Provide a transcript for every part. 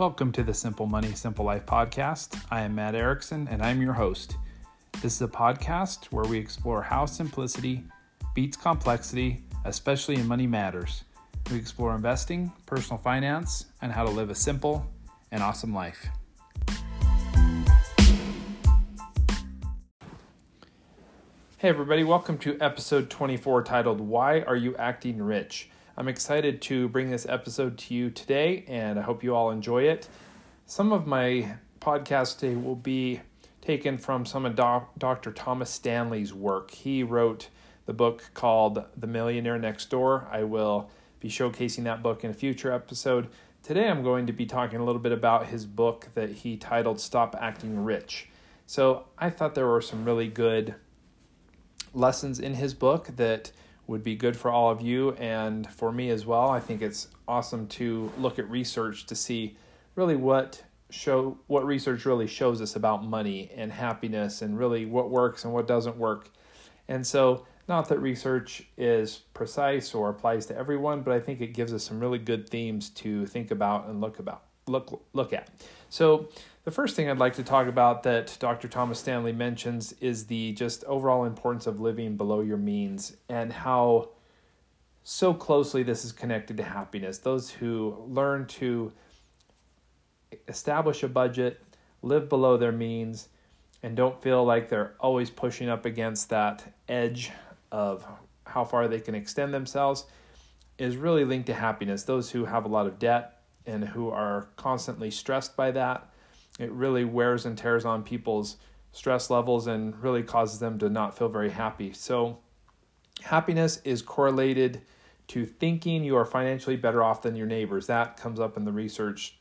Welcome to the Simple Money, Simple Life podcast. I am Matt Erickson and I'm your host. This is a podcast where we explore how simplicity beats complexity, especially in money matters. We explore investing, personal finance, and how to live a simple and awesome life. Hey, everybody, welcome to episode 24 titled Why Are You Acting Rich? I'm excited to bring this episode to you today, and I hope you all enjoy it. Some of my podcast today will be taken from some of Dr. Thomas Stanley's work. He wrote the book called The Millionaire Next Door. I will be showcasing that book in a future episode. Today, I'm going to be talking a little bit about his book that he titled Stop Acting Rich. So, I thought there were some really good lessons in his book that would be good for all of you and for me as well. I think it's awesome to look at research to see really what show what research really shows us about money and happiness and really what works and what doesn't work. And so not that research is precise or applies to everyone, but I think it gives us some really good themes to think about and look about look look at. So the first thing I'd like to talk about that Dr. Thomas Stanley mentions is the just overall importance of living below your means and how so closely this is connected to happiness. Those who learn to establish a budget, live below their means, and don't feel like they're always pushing up against that edge of how far they can extend themselves is really linked to happiness. Those who have a lot of debt and who are constantly stressed by that it really wears and tears on people's stress levels and really causes them to not feel very happy. So, happiness is correlated to thinking you are financially better off than your neighbors. That comes up in the research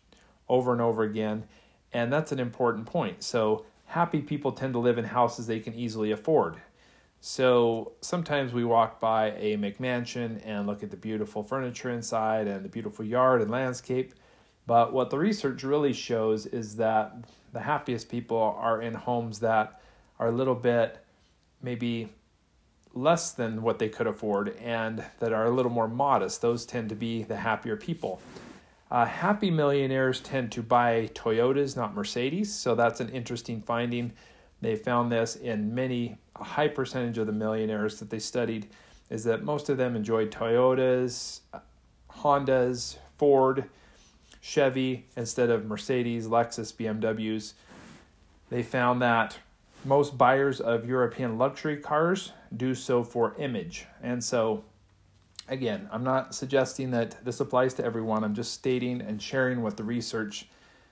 over and over again, and that's an important point. So, happy people tend to live in houses they can easily afford. So, sometimes we walk by a McMansion and look at the beautiful furniture inside and the beautiful yard and landscape but what the research really shows is that the happiest people are in homes that are a little bit maybe less than what they could afford and that are a little more modest. Those tend to be the happier people. Uh, happy millionaires tend to buy Toyotas, not Mercedes. So that's an interesting finding. They found this in many, a high percentage of the millionaires that they studied, is that most of them enjoyed Toyotas, Hondas, Ford, Chevy instead of Mercedes, Lexus, BMWs. They found that most buyers of European luxury cars do so for image. And so, again, I'm not suggesting that this applies to everyone. I'm just stating and sharing what the research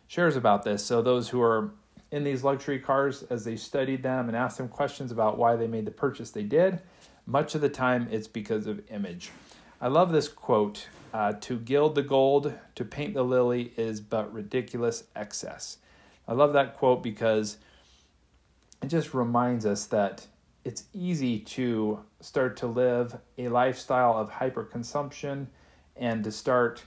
shares about this. So, those who are in these luxury cars, as they studied them and asked them questions about why they made the purchase they did, much of the time it's because of image. I love this quote uh, To gild the gold, to paint the lily is but ridiculous excess. I love that quote because it just reminds us that it's easy to start to live a lifestyle of hyperconsumption and to start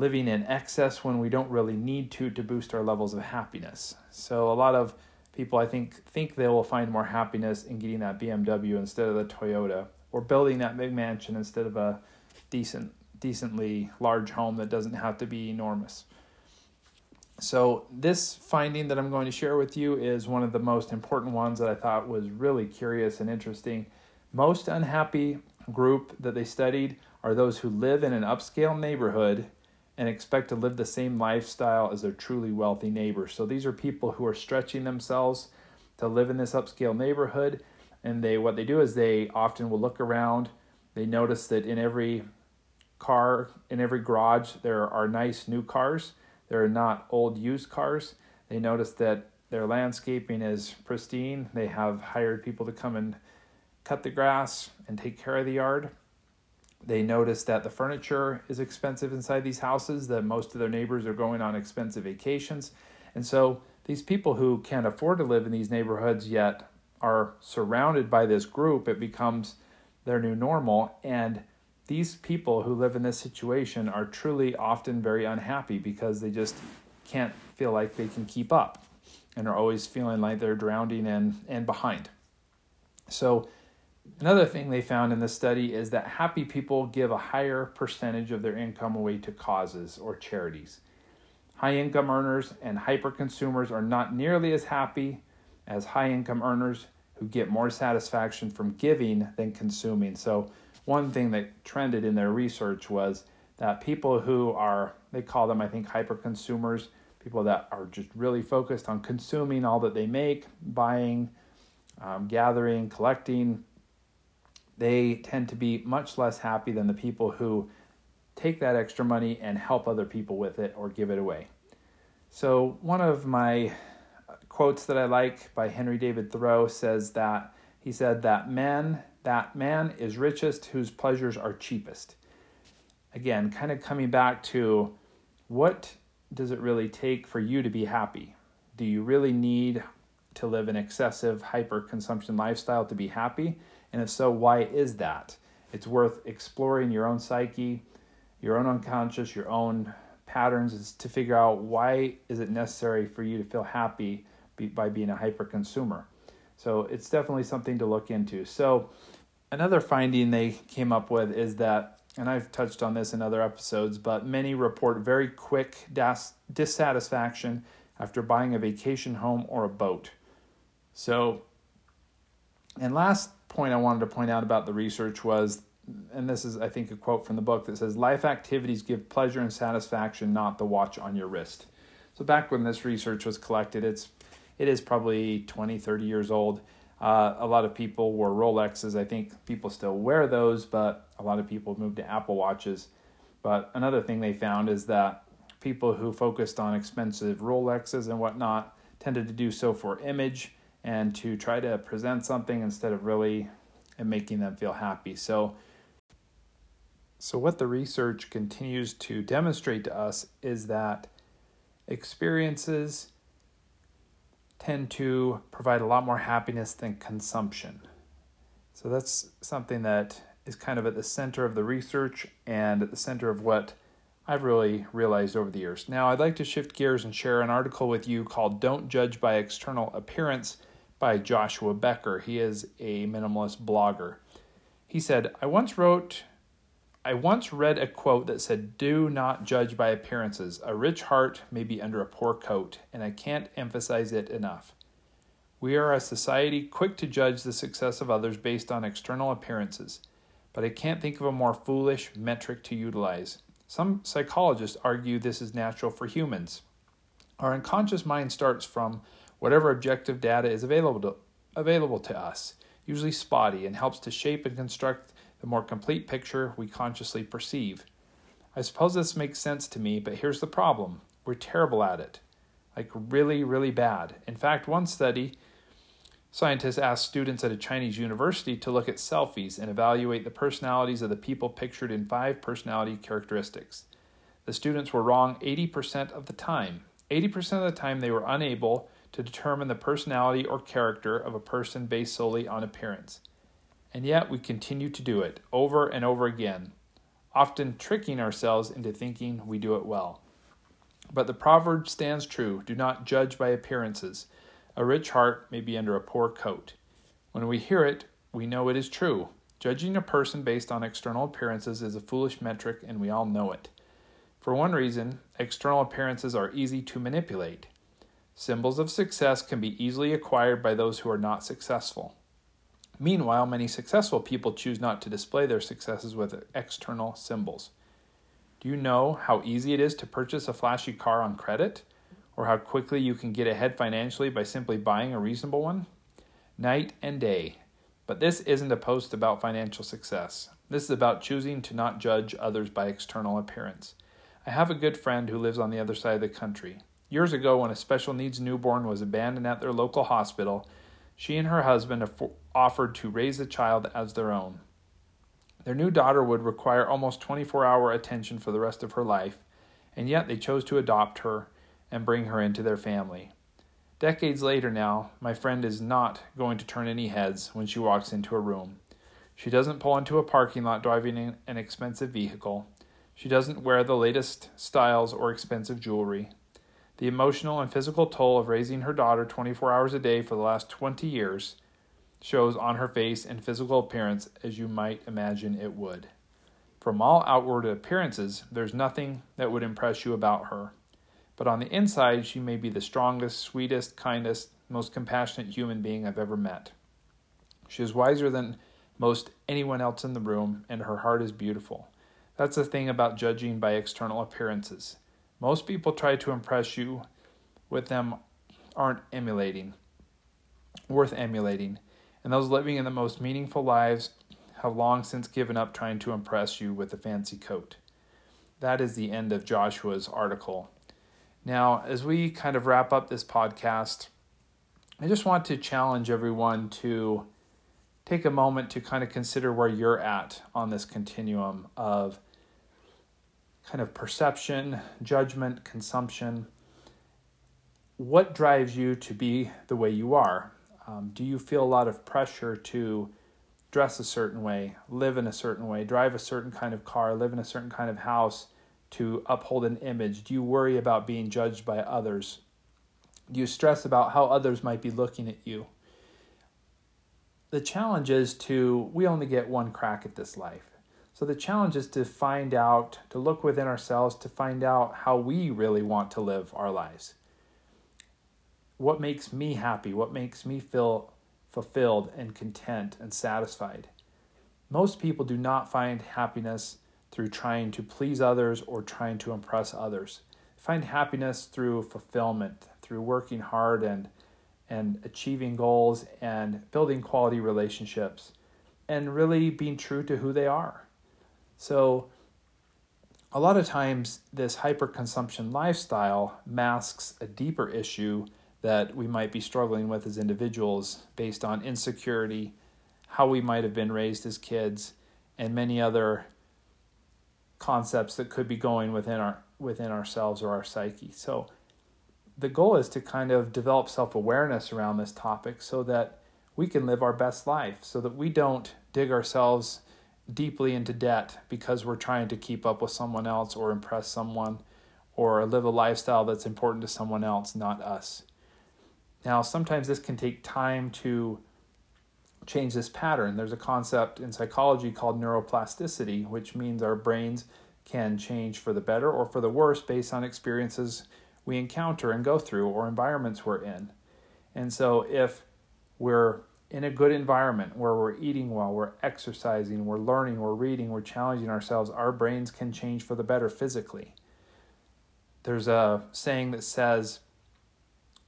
living in excess when we don't really need to to boost our levels of happiness. So a lot of people I think think they will find more happiness in getting that BMW instead of the Toyota or building that big mansion instead of a decent decently large home that doesn't have to be enormous. So, this finding that I'm going to share with you is one of the most important ones that I thought was really curious and interesting. Most unhappy group that they studied are those who live in an upscale neighborhood and expect to live the same lifestyle as their truly wealthy neighbors. So, these are people who are stretching themselves to live in this upscale neighborhood and they what they do is they often will look around they notice that in every car, in every garage, there are nice new cars. There are not old used cars. They notice that their landscaping is pristine. They have hired people to come and cut the grass and take care of the yard. They notice that the furniture is expensive inside these houses, that most of their neighbors are going on expensive vacations. And so these people who can't afford to live in these neighborhoods yet are surrounded by this group. It becomes their new normal. And these people who live in this situation are truly often very unhappy because they just can't feel like they can keep up and are always feeling like they're drowning and, and behind. So, another thing they found in this study is that happy people give a higher percentage of their income away to causes or charities. High income earners and hyper consumers are not nearly as happy as high income earners who get more satisfaction from giving than consuming. So, one thing that trended in their research was that people who are, they call them, I think, hyper consumers, people that are just really focused on consuming all that they make, buying, um, gathering, collecting, they tend to be much less happy than the people who take that extra money and help other people with it or give it away. So, one of my quotes that I like by Henry David Thoreau says that he said that man that man is richest whose pleasures are cheapest. Again, kind of coming back to what does it really take for you to be happy? Do you really need to live an excessive hyper consumption lifestyle to be happy? And if so, why is that? It's worth exploring your own psyche, your own unconscious, your own patterns is to figure out why is it necessary for you to feel happy by being a hyper consumer. So it's definitely something to look into. So another finding they came up with is that and I've touched on this in other episodes, but many report very quick dis- dissatisfaction after buying a vacation home or a boat. So, and last point I wanted to point out about the research was and this is, I think, a quote from the book that says, Life activities give pleasure and satisfaction, not the watch on your wrist. So, back when this research was collected, it's, it is probably 20, 30 years old. Uh, a lot of people wore Rolexes. I think people still wear those, but a lot of people moved to Apple Watches. But another thing they found is that people who focused on expensive Rolexes and whatnot tended to do so for image and to try to present something instead of really making them feel happy. So, so, what the research continues to demonstrate to us is that experiences tend to provide a lot more happiness than consumption. So, that's something that is kind of at the center of the research and at the center of what I've really realized over the years. Now, I'd like to shift gears and share an article with you called Don't Judge by External Appearance by Joshua Becker. He is a minimalist blogger. He said, I once wrote I once read a quote that said, Do not judge by appearances. A rich heart may be under a poor coat, and I can't emphasize it enough. We are a society quick to judge the success of others based on external appearances, but I can't think of a more foolish metric to utilize. Some psychologists argue this is natural for humans. Our unconscious mind starts from whatever objective data is available to, available to us, usually spotty, and helps to shape and construct the more complete picture we consciously perceive. I suppose this makes sense to me, but here's the problem we're terrible at it. Like, really, really bad. In fact, one study, scientists asked students at a Chinese university to look at selfies and evaluate the personalities of the people pictured in five personality characteristics. The students were wrong 80% of the time. 80% of the time, they were unable to determine the personality or character of a person based solely on appearance. And yet we continue to do it over and over again, often tricking ourselves into thinking we do it well. But the proverb stands true do not judge by appearances. A rich heart may be under a poor coat. When we hear it, we know it is true. Judging a person based on external appearances is a foolish metric, and we all know it. For one reason, external appearances are easy to manipulate. Symbols of success can be easily acquired by those who are not successful. Meanwhile, many successful people choose not to display their successes with external symbols. Do you know how easy it is to purchase a flashy car on credit? Or how quickly you can get ahead financially by simply buying a reasonable one? Night and day. But this isn't a post about financial success. This is about choosing to not judge others by external appearance. I have a good friend who lives on the other side of the country. Years ago, when a special needs newborn was abandoned at their local hospital, she and her husband offered to raise the child as their own. Their new daughter would require almost 24 hour attention for the rest of her life, and yet they chose to adopt her and bring her into their family. Decades later now, my friend is not going to turn any heads when she walks into a room. She doesn't pull into a parking lot driving an expensive vehicle. She doesn't wear the latest styles or expensive jewelry. The emotional and physical toll of raising her daughter 24 hours a day for the last 20 years shows on her face and physical appearance as you might imagine it would. From all outward appearances, there's nothing that would impress you about her. but on the inside, she may be the strongest, sweetest, kindest, most compassionate human being I've ever met. She is wiser than most anyone else in the room, and her heart is beautiful. That's the thing about judging by external appearances. Most people try to impress you with them aren't emulating, worth emulating, and those living in the most meaningful lives have long since given up trying to impress you with a fancy coat. That is the end of Joshua's article now, as we kind of wrap up this podcast, I just want to challenge everyone to take a moment to kind of consider where you're at on this continuum of kind of perception, judgment, consumption. What drives you to be the way you are? Um, do you feel a lot of pressure to dress a certain way, live in a certain way, drive a certain kind of car, live in a certain kind of house? to uphold an image? Do you worry about being judged by others? Do you stress about how others might be looking at you? The challenge is to, we only get one crack at this life. So the challenge is to find out, to look within ourselves, to find out how we really want to live our lives. What makes me happy? What makes me feel fulfilled and content and satisfied? Most people do not find happiness through trying to please others or trying to impress others. Find happiness through fulfillment, through working hard and and achieving goals and building quality relationships and really being true to who they are. So a lot of times this hyperconsumption lifestyle masks a deeper issue that we might be struggling with as individuals based on insecurity, how we might have been raised as kids, and many other concepts that could be going within our within ourselves or our psyche. So the goal is to kind of develop self-awareness around this topic so that we can live our best life so that we don't dig ourselves deeply into debt because we're trying to keep up with someone else or impress someone or live a lifestyle that's important to someone else, not us. Now, sometimes this can take time to change this pattern. There's a concept in psychology called neuroplasticity, which means our brains can change for the better or for the worse based on experiences we encounter and go through or environments we're in. And so if we're in a good environment where we're eating well, we're exercising, we're learning, we're reading, we're challenging ourselves, our brains can change for the better physically. There's a saying that says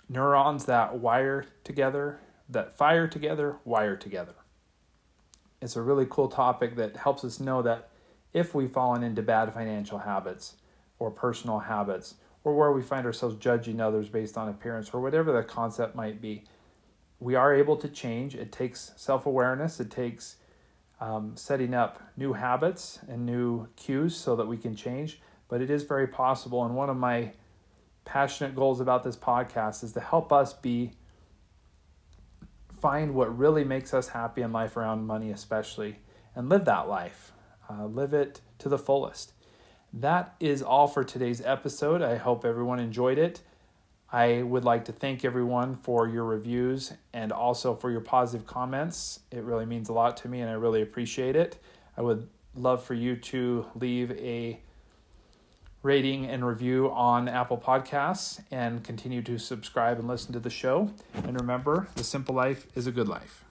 neurons that wire together that fire together, wire together. It's a really cool topic that helps us know that if we've fallen into bad financial habits or personal habits, or where we find ourselves judging others based on appearance, or whatever the concept might be, we are able to change. It takes self awareness, it takes um, setting up new habits and new cues so that we can change, but it is very possible. And one of my passionate goals about this podcast is to help us be find what really makes us happy in life around money, especially, and live that life. Uh, live it to the fullest. That is all for today's episode. I hope everyone enjoyed it. I would like to thank everyone for your reviews and also for your positive comments. It really means a lot to me and I really appreciate it. I would love for you to leave a rating and review on Apple Podcasts and continue to subscribe and listen to the show. And remember, the simple life is a good life.